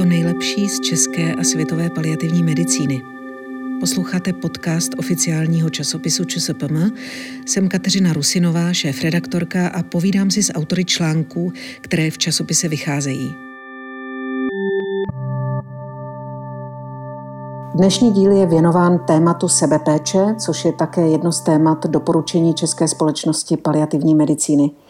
to nejlepší z české a světové paliativní medicíny. Posloucháte podcast oficiálního časopisu ČSPM. Jsem Kateřina Rusinová, šéf-redaktorka a povídám si s autory článků, které v časopise vycházejí. Dnešní díl je věnován tématu sebepéče, což je také jedno z témat doporučení České společnosti paliativní medicíny –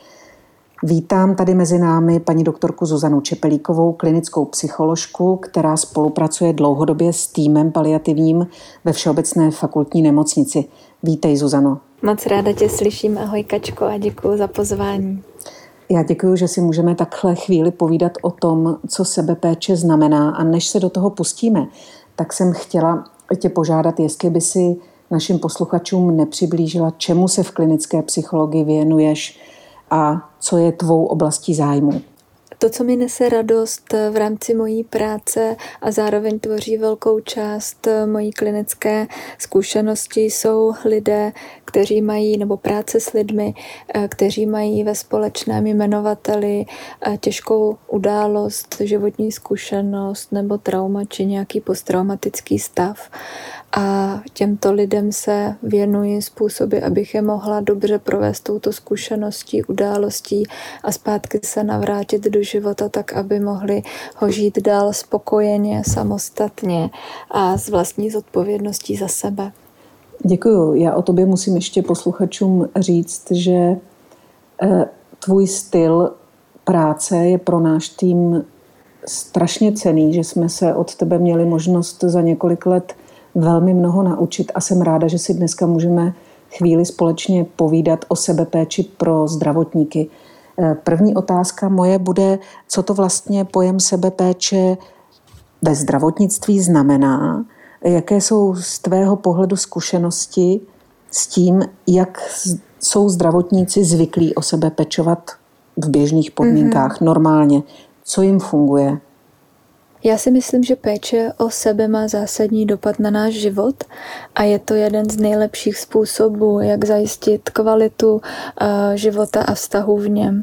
Vítám tady mezi námi paní doktorku Zuzanu Čepelíkovou, klinickou psycholožku, která spolupracuje dlouhodobě s týmem paliativním ve Všeobecné fakultní nemocnici. Vítej, Zuzano. Moc ráda tě slyším, ahoj Kačko a děkuji za pozvání. Já děkuji, že si můžeme takhle chvíli povídat o tom, co sebepéče znamená. A než se do toho pustíme, tak jsem chtěla tě požádat, jestli by si našim posluchačům nepřiblížila, čemu se v klinické psychologii věnuješ, a co je tvou oblastí zájmu. To, co mi nese radost v rámci mojí práce a zároveň tvoří velkou část mojí klinické zkušenosti, jsou lidé, kteří mají, nebo práce s lidmi, kteří mají ve společném jmenovateli těžkou událost, životní zkušenost nebo trauma či nějaký posttraumatický stav a těmto lidem se věnuji způsoby, abych je mohla dobře provést touto zkušeností, událostí a zpátky se navrátit do života tak, aby mohli ho žít dál spokojeně, samostatně a s vlastní zodpovědností za sebe. Děkuju. Já o tobě musím ještě posluchačům říct, že eh, tvůj styl práce je pro náš tým strašně cený, že jsme se od tebe měli možnost za několik let velmi mnoho naučit a jsem ráda, že si dneska můžeme chvíli společně povídat o sebepéči pro zdravotníky. Eh, první otázka moje bude, co to vlastně pojem sebepéče ve zdravotnictví znamená, jaké jsou z tvého pohledu zkušenosti s tím, jak jsou zdravotníci zvyklí o sebe pečovat v běžných podmínkách, mm-hmm. normálně, co jim funguje. Já si myslím, že péče o sebe má zásadní dopad na náš život a je to jeden z nejlepších způsobů, jak zajistit kvalitu eh, života a vztahu v něm.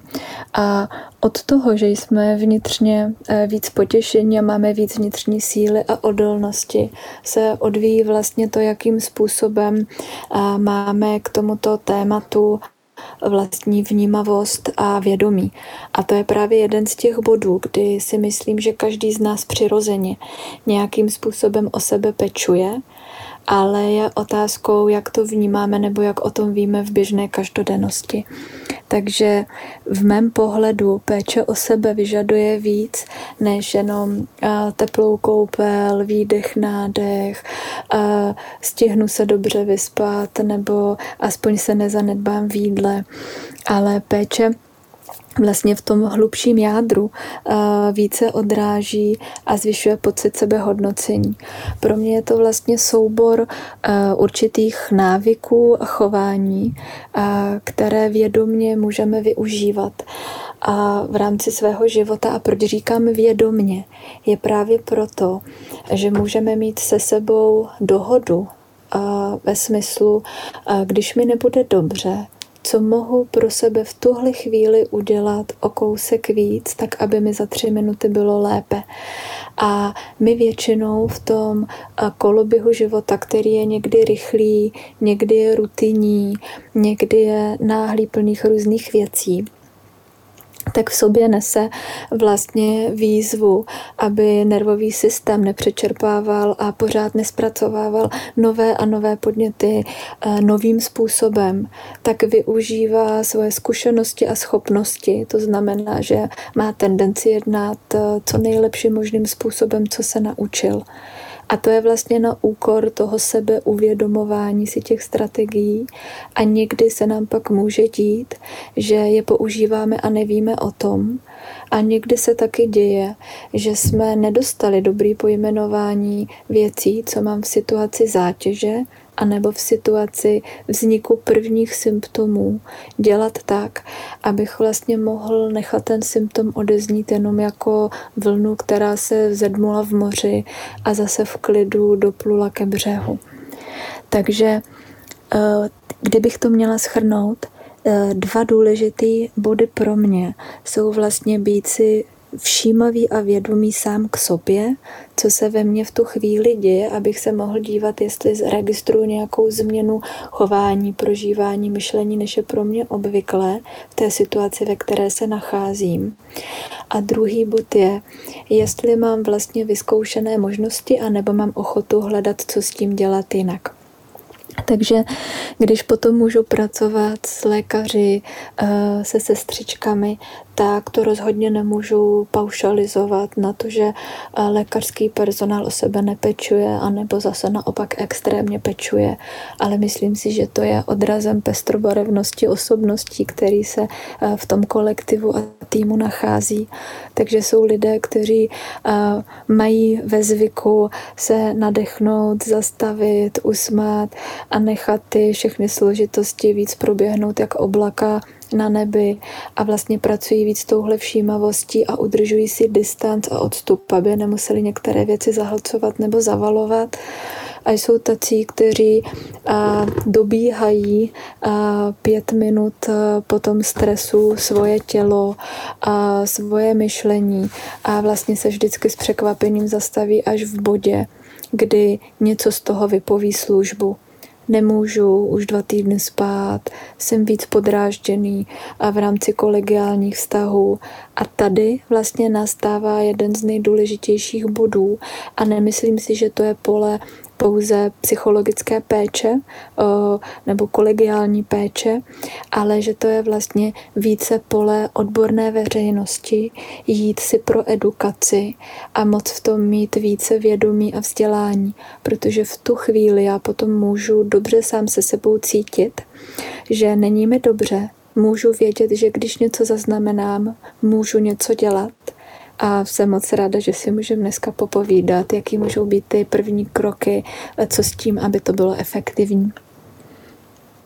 A od toho, že jsme vnitřně eh, víc potěšení a máme víc vnitřní síly a odolnosti, se odvíjí vlastně to, jakým způsobem eh, máme k tomuto tématu vlastní vnímavost a vědomí. A to je právě jeden z těch bodů, kdy si myslím, že každý z nás přirozeně nějakým způsobem o sebe pečuje ale je otázkou, jak to vnímáme nebo jak o tom víme v běžné každodennosti. Takže v mém pohledu péče o sebe vyžaduje víc než jenom teplou koupel, výdech, nádech, stihnu se dobře vyspat nebo aspoň se nezanedbám v jídle. Ale péče vlastně v tom hlubším jádru eh, více odráží a zvyšuje pocit sebehodnocení. Pro mě je to vlastně soubor eh, určitých návyků a chování, eh, které vědomně můžeme využívat a v rámci svého života. A proč říkám vědomně? Je právě proto, že můžeme mít se sebou dohodu ve smyslu, když mi nebude dobře, co mohu pro sebe v tuhle chvíli udělat o kousek víc, tak aby mi za tři minuty bylo lépe. A my většinou v tom koloběhu života, který je někdy rychlý, někdy je rutinní, někdy je náhlý, plných různých věcí, tak v sobě nese vlastně výzvu, aby nervový systém nepřečerpával a pořád nespracovával nové a nové podněty eh, novým způsobem, tak využívá svoje zkušenosti a schopnosti. To znamená, že má tendenci jednat eh, co nejlepším možným způsobem, co se naučil. A to je vlastně na úkor toho sebeuvědomování si těch strategií a někdy se nám pak může dít, že je používáme a nevíme o tom. A někdy se taky děje, že jsme nedostali dobrý pojmenování věcí, co mám v situaci zátěže, anebo v situaci vzniku prvních symptomů dělat tak, abych vlastně mohl nechat ten symptom odeznít jenom jako vlnu, která se zedmula v moři a zase v klidu doplula ke břehu. Takže eh, kdybych to měla schrnout, eh, dva důležité body pro mě jsou vlastně být si všímavý a vědomý sám k sobě, co se ve mně v tu chvíli děje, abych se mohl dívat, jestli registruju nějakou změnu chování, prožívání, myšlení, než je pro mě obvyklé v té situaci, ve které se nacházím. A druhý bod je, jestli mám vlastně vyzkoušené možnosti, anebo mám ochotu hledat, co s tím dělat jinak. Takže když potom můžu pracovat s lékaři, eh, se sestřičkami, tak to rozhodně nemůžu paušalizovat na to, že eh, lékařský personál o sebe nepečuje, anebo zase naopak extrémně pečuje. Ale myslím si, že to je odrazem pestrobarevnosti osobností, který se eh, v tom kolektivu a týmu nachází. Takže jsou lidé, kteří mají ve zvyku se nadechnout, zastavit, usmát a nechat ty všechny složitosti víc proběhnout jak oblaka na nebi a vlastně pracují víc touhle všímavostí a udržují si distanc a odstup, aby nemuseli některé věci zahlcovat nebo zavalovat. A jsou tací, kteří a, dobíhají a, pět minut a, po tom stresu svoje tělo a svoje myšlení a vlastně se vždycky s překvapením zastaví až v bodě, kdy něco z toho vypoví službu nemůžu už dva týdny spát, jsem víc podrážděný a v rámci kolegiálních vztahů. A tady vlastně nastává jeden z nejdůležitějších bodů a nemyslím si, že to je pole pouze psychologické péče nebo kolegiální péče, ale že to je vlastně více pole odborné veřejnosti, jít si pro edukaci a moc v tom mít více vědomí a vzdělání, protože v tu chvíli já potom můžu dobře sám se sebou cítit, že není mi dobře, můžu vědět, že když něco zaznamenám, můžu něco dělat a jsem moc ráda, že si můžeme dneska popovídat, jaký můžou být ty první kroky, co s tím, aby to bylo efektivní.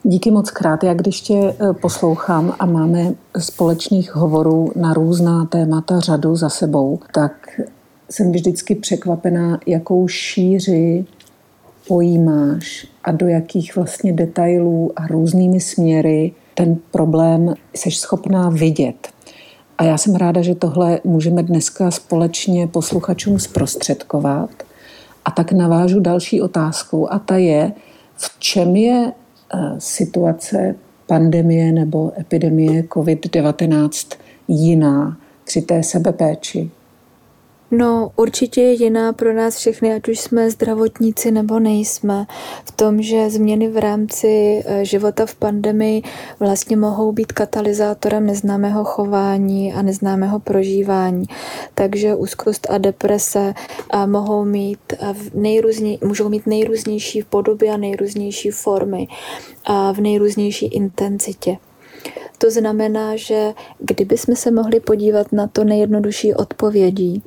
Díky moc krát. Já když tě eh, poslouchám a máme společných hovorů na různá témata řadu za sebou, tak jsem vždycky překvapená, jakou šíři pojímáš a do jakých vlastně detailů a různými směry ten problém seš schopná vidět. A já jsem ráda, že tohle můžeme dneska společně posluchačům zprostředkovat. A tak navážu další otázkou a ta je, v čem je eh, situace pandemie nebo epidemie COVID-19 jiná při té sebepéči? No, určitě je jiná pro nás všechny, ať už jsme zdravotníci nebo nejsme, v tom, že změny v rámci eh, života v pandemii vlastně mohou být katalyzátorem neznámého chování a neznámého prožívání. Takže úzkost a deprese eh, mohou mít, eh, nejrůzně, můžou mít nejrůznější podoby a nejrůznější formy a v nejrůznější intenzitě. To znamená, že kdyby jsme se mohli podívat na to nejjednodušší odpovědí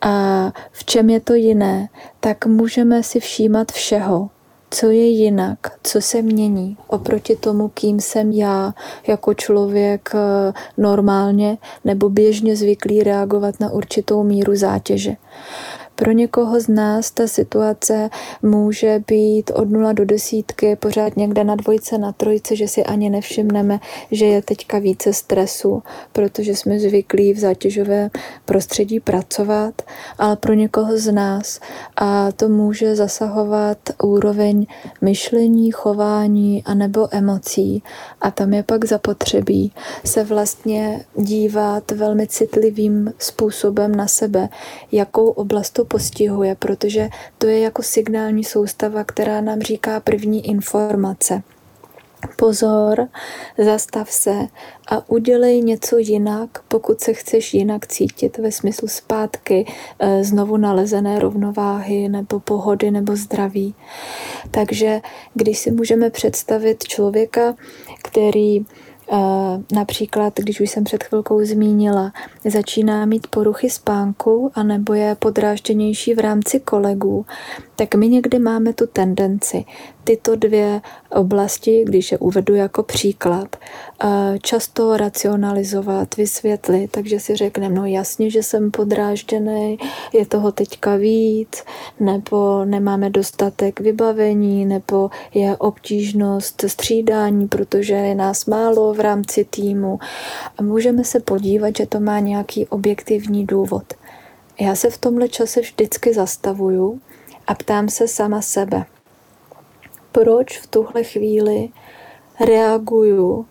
a v čem je to jiné, tak můžeme si všímat všeho, co je jinak, co se mění oproti tomu, kým jsem já jako člověk eh, normálně nebo běžně zvyklý reagovat na určitou míru zátěže. Pro někoho z nás ta situace může být od nula do desítky, pořád někde na dvojce, na trojce, že si ani nevšimneme, že je teďka více stresu, protože jsme zvyklí v zátěžové prostředí pracovat, ale pro někoho z nás a to může zasahovat úroveň myšlení, chování a nebo emocí. A tam je pak zapotřebí se vlastně dívat velmi citlivým způsobem na sebe, jakou oblast postihuje, protože to je jako signální soustava, která nám říká první informace. Pozor, zastav se a udělej něco jinak, pokud se chceš jinak cítit ve smyslu zpátky, eh, znovu nalezené rovnováhy nebo pohody nebo zdraví. Takže když si můžeme představit člověka, který Například, když už jsem před chvilkou zmínila, začíná mít poruchy spánku anebo je podrážděnější v rámci kolegů, tak my někdy máme tu tendenci tyto dvě oblasti, když je uvedu jako příklad, často racionalizovat, vysvětlit, takže si řekneme, no jasně, že jsem podrážděný, je toho teďka víc, nebo nemáme dostatek vybavení, nebo je obtížnost střídání, protože je nás málo v rámci týmu. A můžeme se podívat, že to má nějaký objektivní důvod. Já se v tomhle čase vždycky zastavuju a ptám se sama sebe, proč v tuhle chvíli reaguju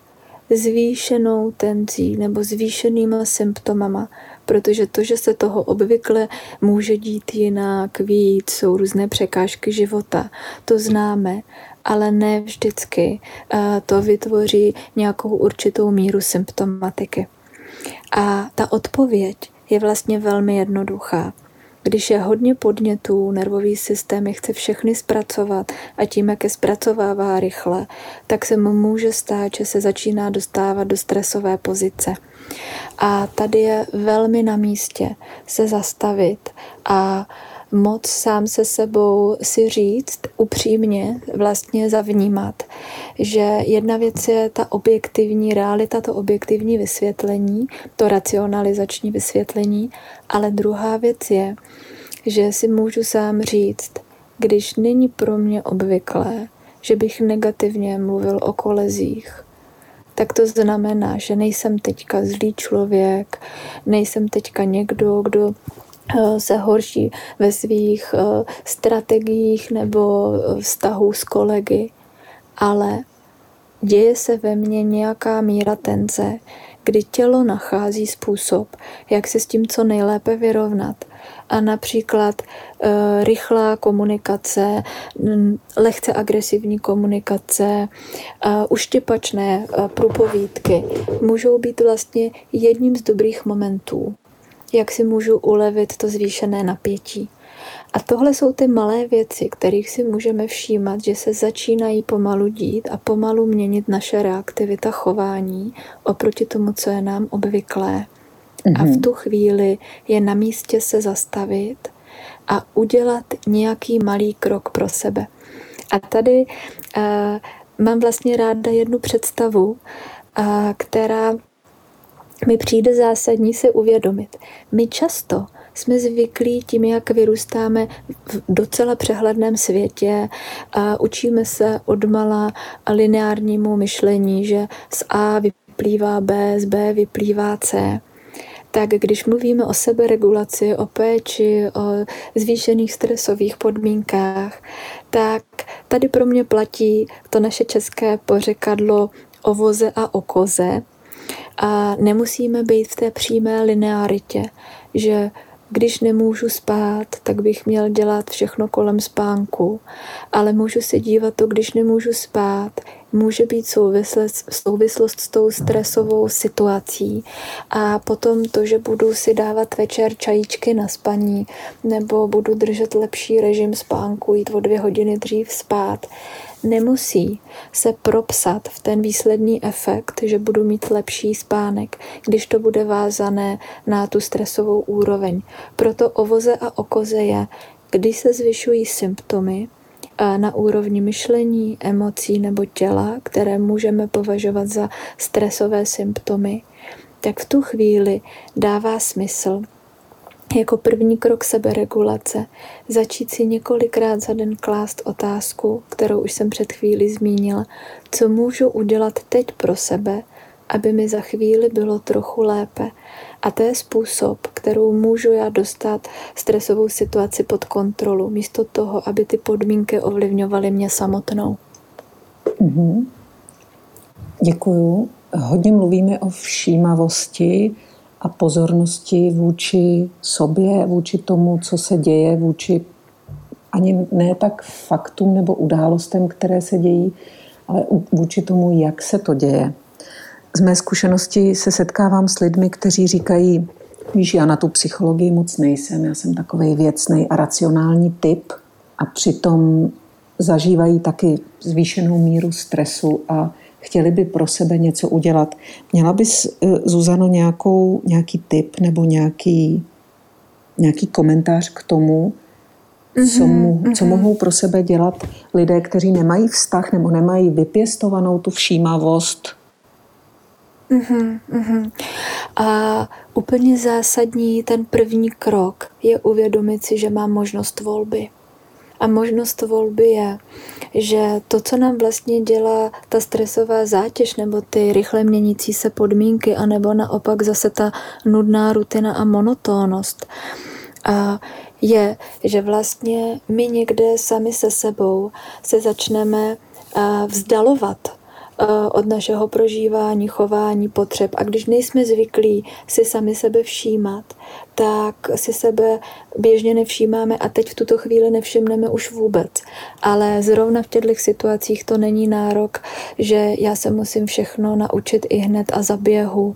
zvýšenou tenzí nebo zvýšenýma symptomama, protože to, že se toho obvykle může dít jinak, víc, jsou různé překážky života, to známe, ale ne vždycky to vytvoří nějakou určitou míru symptomatiky. A ta odpověď je vlastně velmi jednoduchá. Když je hodně podnětů, nervový systém je chce všechny zpracovat a tím, jak je zpracovává rychle, tak se mu může stát, že se začíná dostávat do stresové pozice. A tady je velmi na místě se zastavit a moc sám se sebou si říct upřímně, vlastně zavnímat, že jedna věc je ta objektivní realita, to objektivní vysvětlení, to racionalizační vysvětlení, ale druhá věc je, že si můžu sám říct, když není pro mě obvyklé, že bych negativně mluvil o kolezích, tak to znamená, že nejsem teďka zlý člověk, nejsem teďka někdo, kdo se horší ve svých eh, strategiích nebo eh, vztahů s kolegy, ale děje se ve mně nějaká míra tenze, kdy tělo nachází způsob, jak se s tím co nejlépe vyrovnat. A například rychlá komunikace, lehce agresivní komunikace, uštěpačné průpovídky můžou být vlastně jedním z dobrých momentů jak si můžu ulevit to zvýšené napětí. A tohle jsou ty malé věci, kterých si můžeme všímat, že se začínají pomalu dít a pomalu měnit naše reaktivita chování oproti tomu, co je nám obvyklé. Mm-hmm. A v mhm. tu chvíli je na místě se zastavit a udělat nějaký malý krok pro sebe. A tady uh, mám vlastně ráda jednu představu, uh, která mi přijde zásadní se uvědomit. My často jsme zvyklí tím, jak vyrůstáme v docela přehledném světě a učíme se odmala lineárnímu myšlení, že z A vyplývá B, z B vyplývá C. Tak když mluvíme o seberegulaci, o péči, o zvýšených stresových podmínkách, tak tady pro mě platí to naše české pořekadlo o voze a o koze, a nemusíme být v té přímé linearitě, že když nemůžu spát, tak bych měl dělat všechno kolem spánku, ale můžu se dívat to, když nemůžu spát, může být souvislost, souvislost s tou stresovou situací. A potom to, že budu si dávat večer čajíčky na spaní nebo budu držet lepší režim spánku, jít o dvě hodiny dřív spát, nemusí se propsat v ten výsledný efekt, že budu mít lepší spánek, když to bude vázané na tu stresovou úroveň. Proto ovoze a okoze je, když se zvyšují symptomy, na úrovni myšlení, emocí nebo těla, které můžeme považovat za stresové symptomy, tak v tu chvíli dává smysl jako první krok seberegulace začít si několikrát za den klást otázku, kterou už jsem před chvíli zmínila, co můžu udělat teď pro sebe, aby mi za chvíli bylo trochu lépe. A to je způsob, kterou můžu já dostat stresovou situaci pod kontrolu, místo toho, aby ty podmínky ovlivňovaly mě samotnou. Mm-hmm. Děkuju. Hodně mluvíme o všímavosti, a pozornosti vůči sobě, vůči tomu, co se děje, vůči ani ne tak faktům nebo událostem, které se dějí, ale vůči tomu, jak se to děje. Z mé zkušenosti se setkávám s lidmi, kteří říkají, víš, já na tu psychologii moc nejsem, já jsem takový věcný a racionální typ a přitom zažívají taky zvýšenou míru stresu a chtěli by pro sebe něco udělat. Měla bys, eh, Zuzano, nějakou, nějaký tip nebo nějaký, nějaký komentář k tomu, mm-hmm, co, mu, mm-hmm. co mohou pro sebe dělat lidé, kteří nemají vztah nebo nemají vypěstovanou tu všímavost? Mm-hmm, mm-hmm. A úplně zásadní ten první krok je uvědomit si, že mám možnost volby A možnost volby je, že to, co nám vlastně dělá ta stresová zátěž nebo ty rychle měnící se podmínky, anebo naopak zase ta nudná rutina a monotónnost, a je, že vlastně my někde sami se sebou se začneme vzdalovat Eh, od našeho prožívání, chování, potřeb. A když nejsme zvyklí si sami sebe všímat, tak si sebe běžně nevšímáme a teď v tuto chvíli nevšimneme už vůbec. Ale zrovna v těchto situacích to není nárok, že já se musím všechno naučit i hned a za běhu,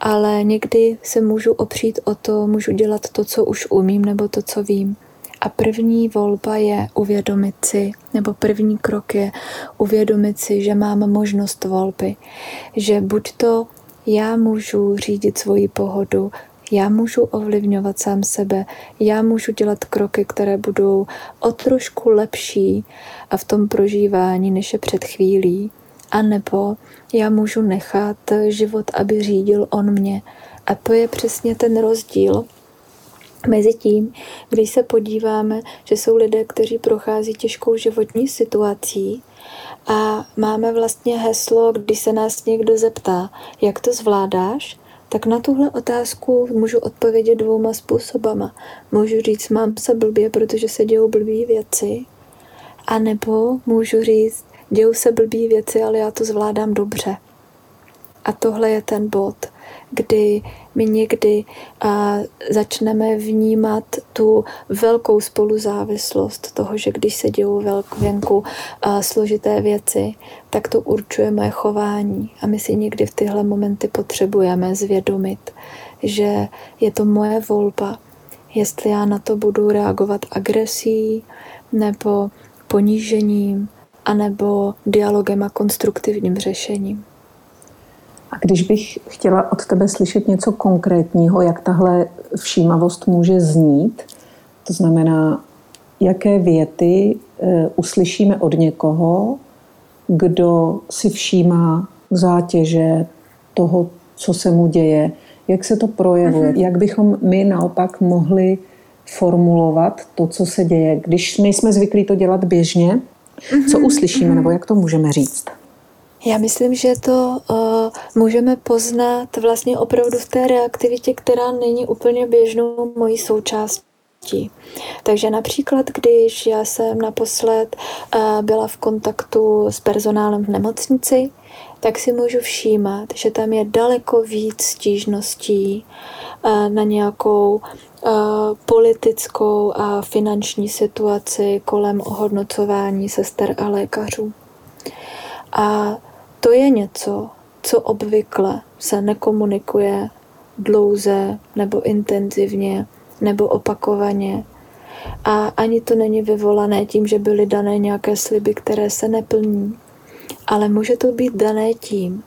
ale někdy se můžu opřít o to, můžu dělat to, co už umím nebo to, co vím. A první volba je uvědomit si, nebo první krok je uvědomit si, že mám možnost volby. Že buď to já můžu řídit svoji pohodu, já můžu ovlivňovat sám sebe, já můžu dělat kroky, které budou o trošku lepší a v tom prožívání, než je před chvílí. A nebo já můžu nechat život, aby řídil on mě. A to je přesně ten rozdíl, Mezi tím, když se podíváme, že jsou lidé, kteří prochází těžkou životní situací a máme vlastně heslo, když se nás někdo zeptá, jak to zvládáš, tak na tuhle otázku můžu odpovědět dvouma způsobama. Můžu říct, mám se blbě, protože se dějou blbý věci, a nebo můžu říct, dějou se blbý věci, ale já to zvládám dobře. A tohle je ten bod, kdy my někdy a, začneme vnímat tu velkou spoluzávislost toho, že když se dějou venku a, složité věci, tak to určuje moje chování. A my si někdy v tyhle momenty potřebujeme zvědomit, že je to moje volba, jestli já na to budu reagovat agresí nebo ponížením, anebo dialogem a konstruktivním řešením. A když bych chtěla od tebe slyšet něco konkrétního, jak tahle všímavost může znít, to znamená, jaké věty e, uslyšíme od někoho, kdo si všímá zátěže toho, co se mu děje, jak se to projevuje, uh-huh. jak bychom my naopak mohli formulovat to, co se děje, když nejsme zvyklí to dělat běžně, uh-huh. co uslyšíme, uh-huh. nebo jak to můžeme říct. Já myslím, že to uh, můžeme poznat vlastně opravdu v té reaktivitě, která není úplně běžnou mojí součástí. Takže například, když já jsem naposled uh, byla v kontaktu s personálem v nemocnici, tak si můžu všímat, že tam je daleko víc stížností uh, na nějakou uh, politickou a finanční situaci kolem ohodnocování sester a lékařů. A to je něco, co obvykle se nekomunikuje dlouze nebo intenzivně nebo opakovaně. A ani to není vyvolané tím, že byly dané nějaké sliby, které se neplní. Ale může to být dané tím,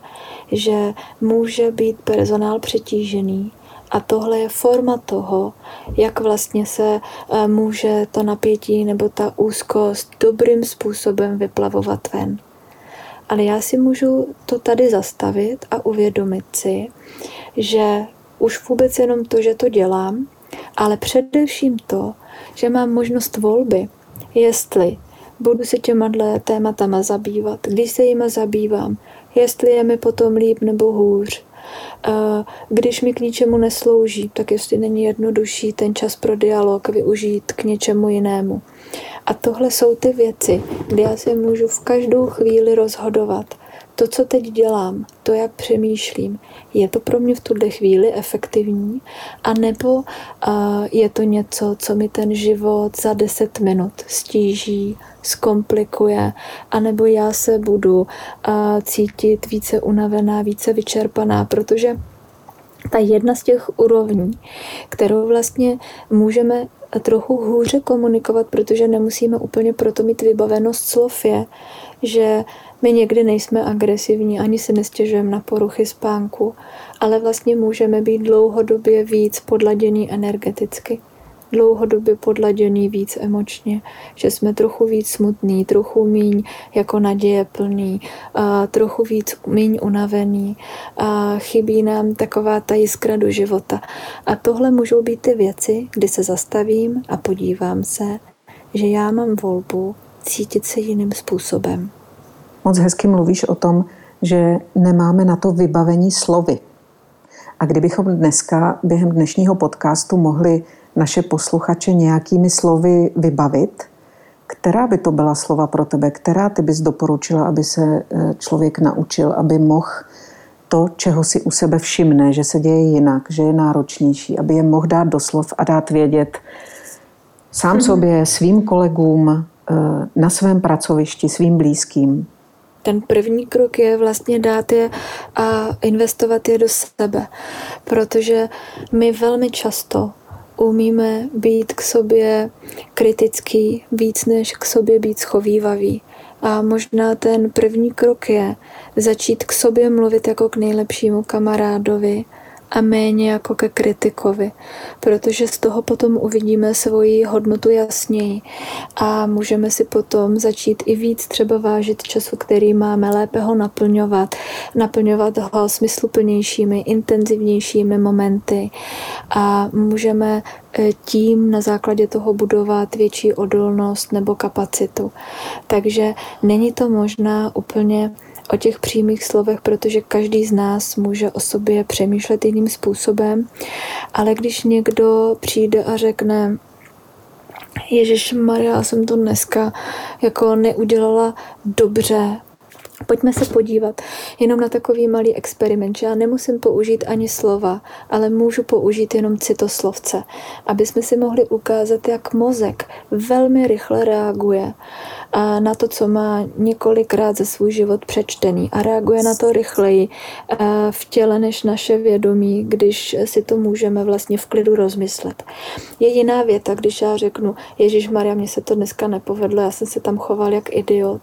že může být personál přetížený, a tohle je forma toho, jak vlastně se eh, může to napětí nebo ta úzkost dobrým způsobem vyplavovat ven. Ale já si můžu to tady zastavit a uvědomit si, že už vůbec jenom to, že to dělám, ale především to, že mám možnost volby, jestli budu se těma tématama zabývat, když se jima zabývám, jestli je mi potom líp nebo hůř, když mi k ničemu neslouží, tak jestli není jednodušší ten čas pro dialog využít k něčemu jinému. A tohle jsou ty věci, kdy já se můžu v každou chvíli rozhodovat. To, co teď dělám, to, jak přemýšlím, je to pro mě v tuhle chvíli efektivní, a nebo uh, je to něco, co mi ten život za 10 minut stíží, zkomplikuje, anebo já se budu uh, cítit více unavená, více vyčerpaná, protože ta jedna z těch úrovní, kterou vlastně můžeme trochu hůře komunikovat, protože nemusíme úplně proto mít vybavenost slov, je, že my někdy nejsme agresivní, ani se nestěžujeme na poruchy spánku, ale vlastně můžeme být dlouhodobě víc podladění energeticky dlouhodobě podladěný víc emočně, že jsme trochu víc smutný, trochu míň jako naděje plný, a trochu víc míň unavený, a chybí nám taková ta jiskra do života. A tohle můžou být ty věci, kdy se zastavím a podívám se, že já mám volbu cítit se jiným způsobem. Moc hezky mluvíš o tom, že nemáme na to vybavení slovy. A kdybychom dneska během dnešního podcastu mohli naše posluchače nějakými slovy vybavit, která by to byla slova pro tebe? Která ty bys doporučila, aby se eh, člověk naučil, aby mohl to, čeho si u sebe všimne, že se děje jinak, že je náročnější, aby je mohl dát do slov a dát vědět sám mm-hmm. sobě, svým kolegům, eh, na svém pracovišti, svým blízkým? Ten první krok je vlastně dát je a investovat je do sebe, protože my velmi často umíme být k sobě kritický víc než k sobě být schovývavý. A možná ten první krok je začít k sobě mluvit jako k nejlepšímu kamarádovi a méně jako ke kritikovi, protože z toho potom uvidíme svoji hodnotu jasněji a můžeme si potom začít i víc třeba vážit času, který máme, lépe ho naplňovat, naplňovat ho smysluplnějšími, intenzivnějšími momenty a můžeme e, tím na základě toho budovat větší odolnost nebo kapacitu. Takže není to možná úplně o těch přímých slovech, protože každý z nás může o sobě přemýšlet jiným způsobem, ale když někdo přijde a řekne, Ježíš Maria, jsem to dneska jako neudělala dobře, Pojďme se podívat jenom na takový malý experiment, že já nemusím použít ani slova, ale můžu použít jenom citoslovce, aby jsme si mohli ukázat, jak mozek velmi rychle reaguje na to, co má několikrát ze svůj život přečtený a reaguje na to rychleji v těle než naše vědomí, když si to můžeme vlastně v klidu rozmyslet. Je jiná věta, když já řeknu, Ježíš Maria, mně se to dneska nepovedlo, já jsem se tam choval jak idiot.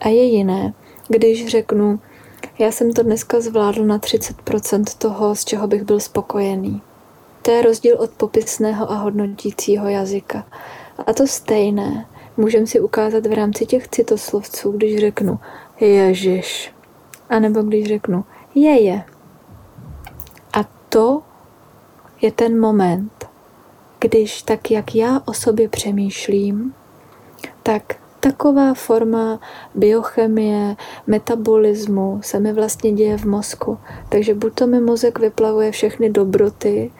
A je jiné, když řeknu, já jsem to dneska zvládl na 30% toho, z čeho bych byl spokojený. To je rozdíl od popisného a hodnotícího jazyka. A to stejné můžeme si ukázat v rámci těch citoslovců, když řeknu Ježiš, anebo když řeknu je je. A to je ten moment, když tak, jak já o sobě přemýšlím, tak taková forma biochemie, metabolismu se mi vlastně děje v mozku. Takže buď to mi mozek vyplavuje všechny dobroty,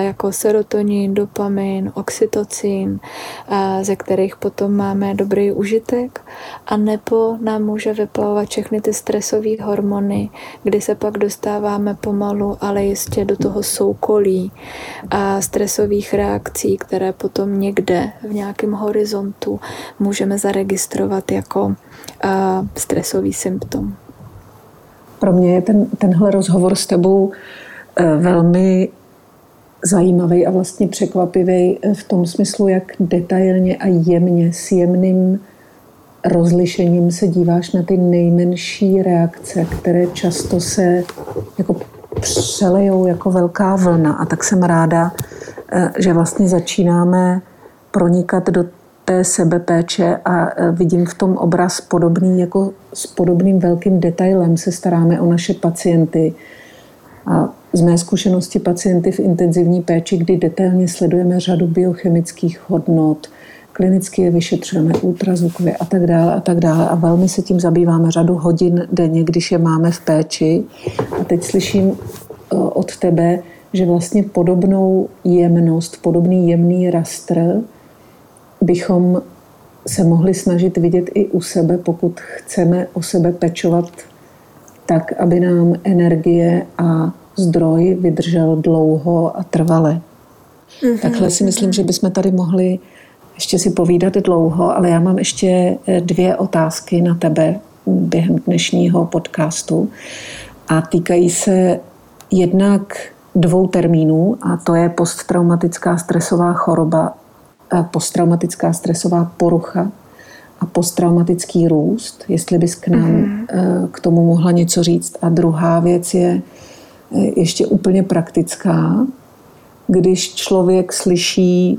jako serotonin, dopamin, oxytocin, ze kterých potom máme dobrý užitek, a nebo nám může vyplavovat všechny ty stresové hormony, kdy se pak dostáváme pomalu, ale jistě do toho soukolí a stresových reakcí, které potom někde v nějakém horizontu můžeme zaregistrovat jako stresový symptom. Pro mě je ten, tenhle rozhovor s tebou e, velmi zajímavý a vlastně překvapivý v tom smyslu, jak detailně a jemně, s jemným rozlišením se díváš na ty nejmenší reakce, které často se jako přelejou jako velká vlna. A tak jsem ráda, e, že vlastně začínáme pronikat do té sebepéče a e, vidím v tom obraz podobný, jako s podobným velkým detailem se staráme o naše pacienty. A z mé zkušenosti pacienty v intenzivní péči, kdy detailně sledujeme řadu biochemických hodnot, klinicky je vyšetřujeme ultrazvukově a tak dále a tak dále a velmi se tím zabýváme řadu hodin denně, když je máme v péči. A teď slyším e, od tebe, že vlastně podobnou jemnost, podobný jemný rastr bychom se mohli snažit vidět i u sebe, pokud chceme o sebe pečovat tak, aby nám energie a zdroj vydržel dlouho a trvale. Mm-hmm. Takhle si myslím, že bychom tady mohli ještě si povídat dlouho, ale já mám ještě eh, dvě otázky na tebe během dnešního podcastu a týkají se jednak dvou termínů a to je posttraumatická stresová choroba posttraumatická stresová porucha a posttraumatický růst, jestli bys k nám mm-hmm. k tomu mohla něco říct. A druhá věc je eh, ještě úplně praktická. Když člověk slyší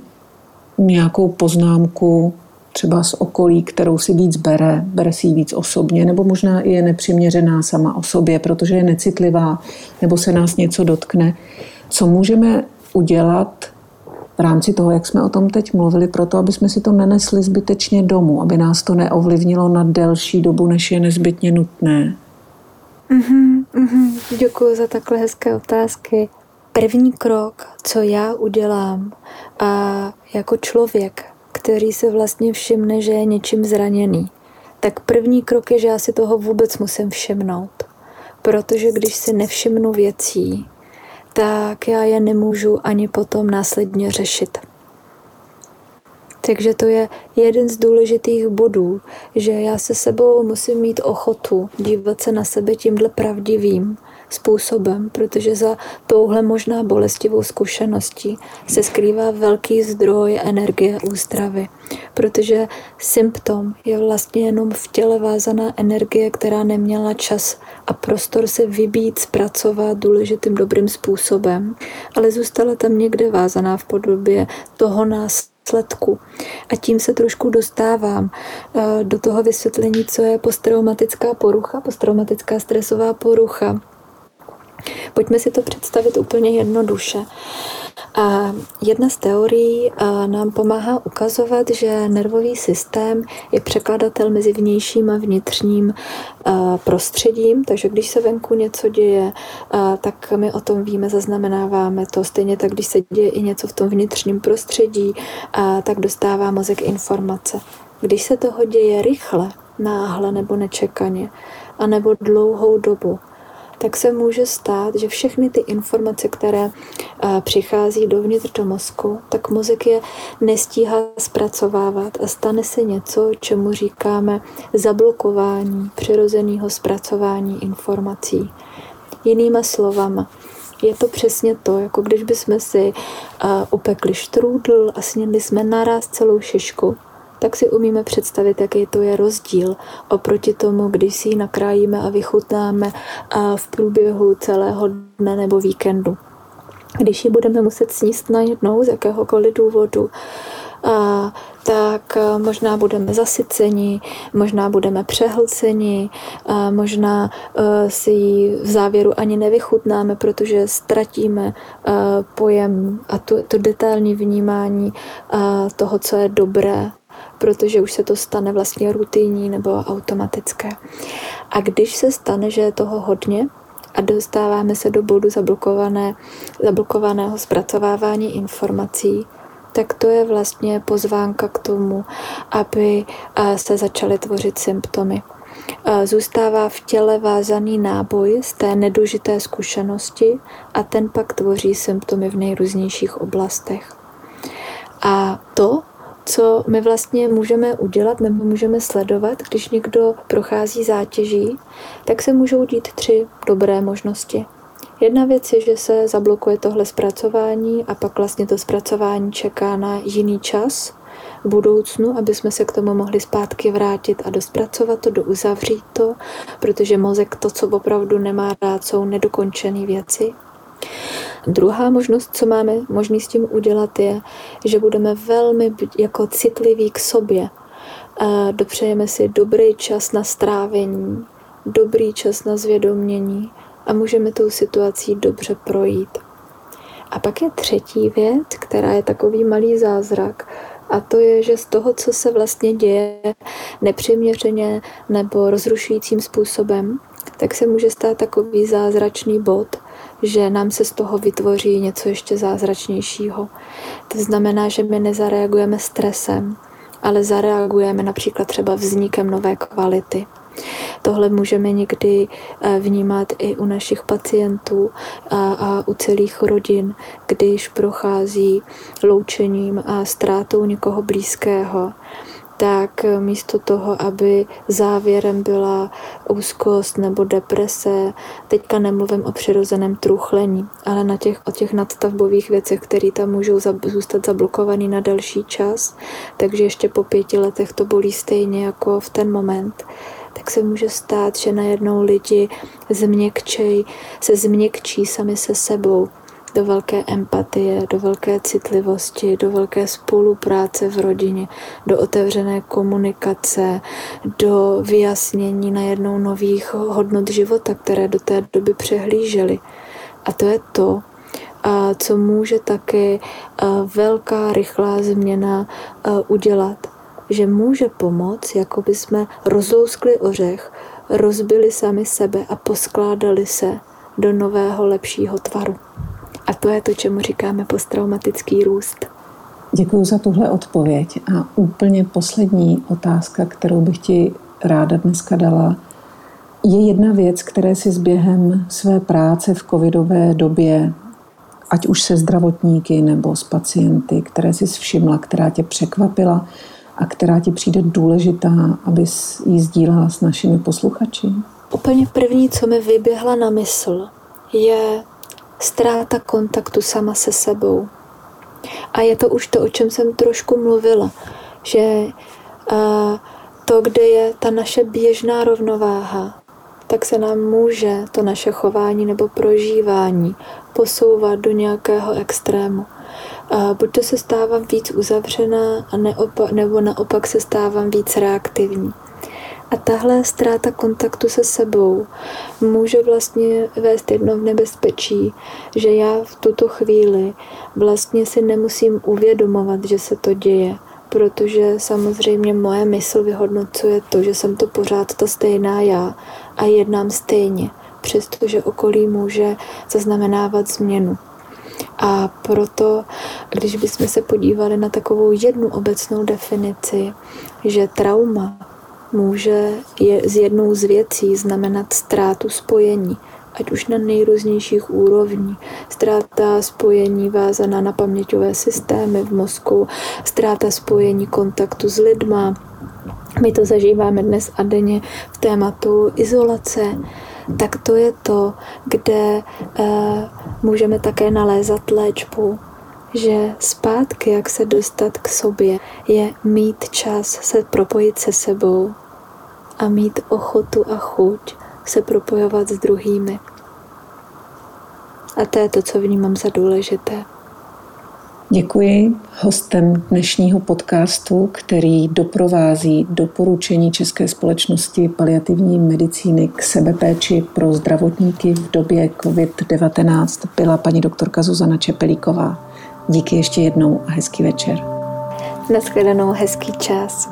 nějakou poznámku třeba z okolí, kterou si víc bere, bere si ji víc osobně, nebo možná i je nepřiměřená sama o sobě, protože je necitlivá, nebo se nás něco dotkne. Co můžeme udělat v rámci toho, jak jsme o tom teď mluvili, proto, aby jsme si to nenesli zbytečně domů, aby nás to neovlivnilo na delší dobu, než je nezbytně nutné? Mm-hmm, mm-hmm. Děkuji za takhle hezké otázky. První krok, co já udělám a jako člověk, který se vlastně všimne, že je něčím zraněný, tak první krok je, že já si toho vůbec musím všimnout. Protože když si nevšimnu věcí, tak já je nemůžu ani potom následně řešit. Takže to je jeden z důležitých bodů, že já se sebou musím mít ochotu dívat se na sebe tímhle pravdivým způsobem, protože za touhle možná bolestivou zkušeností se skrývá velký zdroj energie ústravy, protože symptom je vlastně jenom v těle vázaná energie, která neměla čas a prostor se vybít, zpracovat důležitým dobrým způsobem, ale zůstala tam někde vázaná v podobě toho nás sledku. A tím se trošku dostávám eh, do toho vysvětlení, co je posttraumatická porucha, posttraumatická stresová porucha. Pojďme si to představit úplně jednoduše. A jedna z teorií nám pomáhá ukazovat, že nervový systém je překladatel mezi vnějším a vnitřním prostředím, takže když se venku něco děje, tak my o tom víme, zaznamenáváme to. Stejně tak, když se děje i něco v tom vnitřním prostředí, tak dostává mozek informace. Když se toho děje rychle, náhle nebo nečekaně, anebo dlouhou dobu, tak se může stát, že všechny ty informace, které přichází dovnitř do mozku, tak mozek je nestíhá zpracovávat a stane se něco, čemu říkáme zablokování přirozeného zpracování informací. Jinýma slovama, je to přesně to, jako když bychom si uh, upekli štrůdl a snědli jsme naraz celou šišku, tak si umíme představit, jaký to je rozdíl oproti tomu, když si ji nakrájíme a vychutnáme v průběhu celého dne nebo víkendu. Když ji budeme muset sníst najednou z jakéhokoliv důvodu, a, tak možná budeme zasyceni, možná budeme přehlceni, a možná a, si ji v závěru ani nevychutnáme, protože ztratíme a, pojem a to, to detailní vnímání a, toho, co je dobré protože už se to stane vlastně rutinní nebo automatické. A když se stane, že je toho hodně, a dostáváme se do bodu zablokované, zablokovaného zpracovávání informací, tak to je vlastně pozvánka k tomu, aby se začaly tvořit symptomy. Zůstává v těle vázaný náboj z té nedožité zkušenosti a ten pak tvoří symptomy v nejrůznějších oblastech. A to co my vlastně můžeme udělat nebo můžeme sledovat, když někdo prochází zátěží, tak se můžou dít tři dobré možnosti. Jedna věc je, že se zablokuje tohle zpracování a pak vlastně to zpracování čeká na jiný čas v budoucnu, aby jsme se k tomu mohli zpátky vrátit a dospracovat to, douzavřít to, protože mozek to, co opravdu nemá rád, jsou nedokončené věci. Druhá možnost, co máme možný s tím udělat, je, že budeme velmi jako citliví k sobě. Dopřejeme si dobrý čas na strávení, dobrý čas na zvědomění a můžeme tou situací dobře projít. A pak je třetí věc, která je takový malý zázrak, a to je, že z toho, co se vlastně děje nepřiměřeně nebo rozrušujícím způsobem, tak se může stát takový zázračný bod, že nám se z toho vytvoří něco ještě zázračnějšího. To znamená, že my nezareagujeme stresem, ale zareagujeme například třeba vznikem nové kvality. Tohle můžeme někdy eh, vnímat i u našich pacientů a, a u celých rodin, když prochází loučením a ztrátou někoho blízkého tak místo toho, aby závěrem byla úzkost nebo deprese, teďka nemluvím o přirozeném truchlení, ale na těch, o těch nadstavbových věcech, které tam můžou zůstat zablokovaný na další čas, takže ještě po pěti letech to bolí stejně jako v ten moment, tak se může stát, že najednou lidi změkčej, se změkčí sami se sebou, do velké empatie, do velké citlivosti, do velké spolupráce v rodině, do otevřené komunikace, do vyjasnění najednou nových hodnot života, které do té doby přehlížely. A to je to, co může taky velká rychlá změna udělat. Že může pomoct, jako by jsme rozlouskli ořech, rozbili sami sebe a poskládali se do nového, lepšího tvaru. A to je to, čemu říkáme posttraumatický růst. Děkuji za tuhle odpověď. A úplně poslední otázka, kterou bych ti ráda dneska dala, je jedna věc, které si s během své práce v covidové době, ať už se zdravotníky nebo s pacienty, které si všimla, která tě překvapila a která ti přijde důležitá, abys ji sdílela s našimi posluchači? Úplně první, co mi vyběhla na mysl, je ztráta kontaktu sama se sebou. A je to už to, o čem jsem trošku mluvila, že to, kde je ta naše běžná rovnováha, tak se nám může to naše chování nebo prožívání posouvat do nějakého extrému. A buď to se stávám víc uzavřená, a neopa- nebo naopak se stávám víc reaktivní. A tahle ztráta kontaktu se sebou může vlastně vést jedno v nebezpečí, že já v tuto chvíli vlastně si nemusím uvědomovat, že se to děje, protože samozřejmě moje mysl vyhodnocuje to, že jsem to pořád ta stejná já a jednám stejně, přestože okolí může zaznamenávat změnu. A proto, když bychom se podívali na takovou jednu obecnou definici, že trauma může je z jednou z věcí znamenat ztrátu spojení, ať už na nejrůznějších úrovních. Ztráta spojení vázaná na paměťové systémy v mozku, ztráta spojení kontaktu s lidma. My to zažíváme dnes a denně v tématu izolace, tak to je to, kde eh, můžeme také nalézat léčbu že zpátky, jak se dostat k sobě, je mít čas se propojit se sebou a mít ochotu a chuť se propojovat s druhými. A to je to, co vnímám za důležité. Děkuji hostem dnešního podcastu, který doprovází doporučení České společnosti paliativní medicíny k sebepéči pro zdravotníky v době COVID-19 byla paní doktorka Zuzana Čepelíková. Díky ještě jednou a hezký večer. Naschledanou, hezký čas.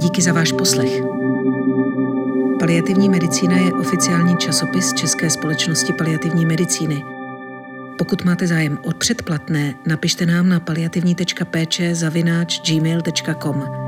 Díky za váš poslech. Paliativní medicína je oficiální časopis České společnosti paliativní medicíny. Pokud máte zájem o předplatné, napište nám na paliativní.péče zavináč gmail.com.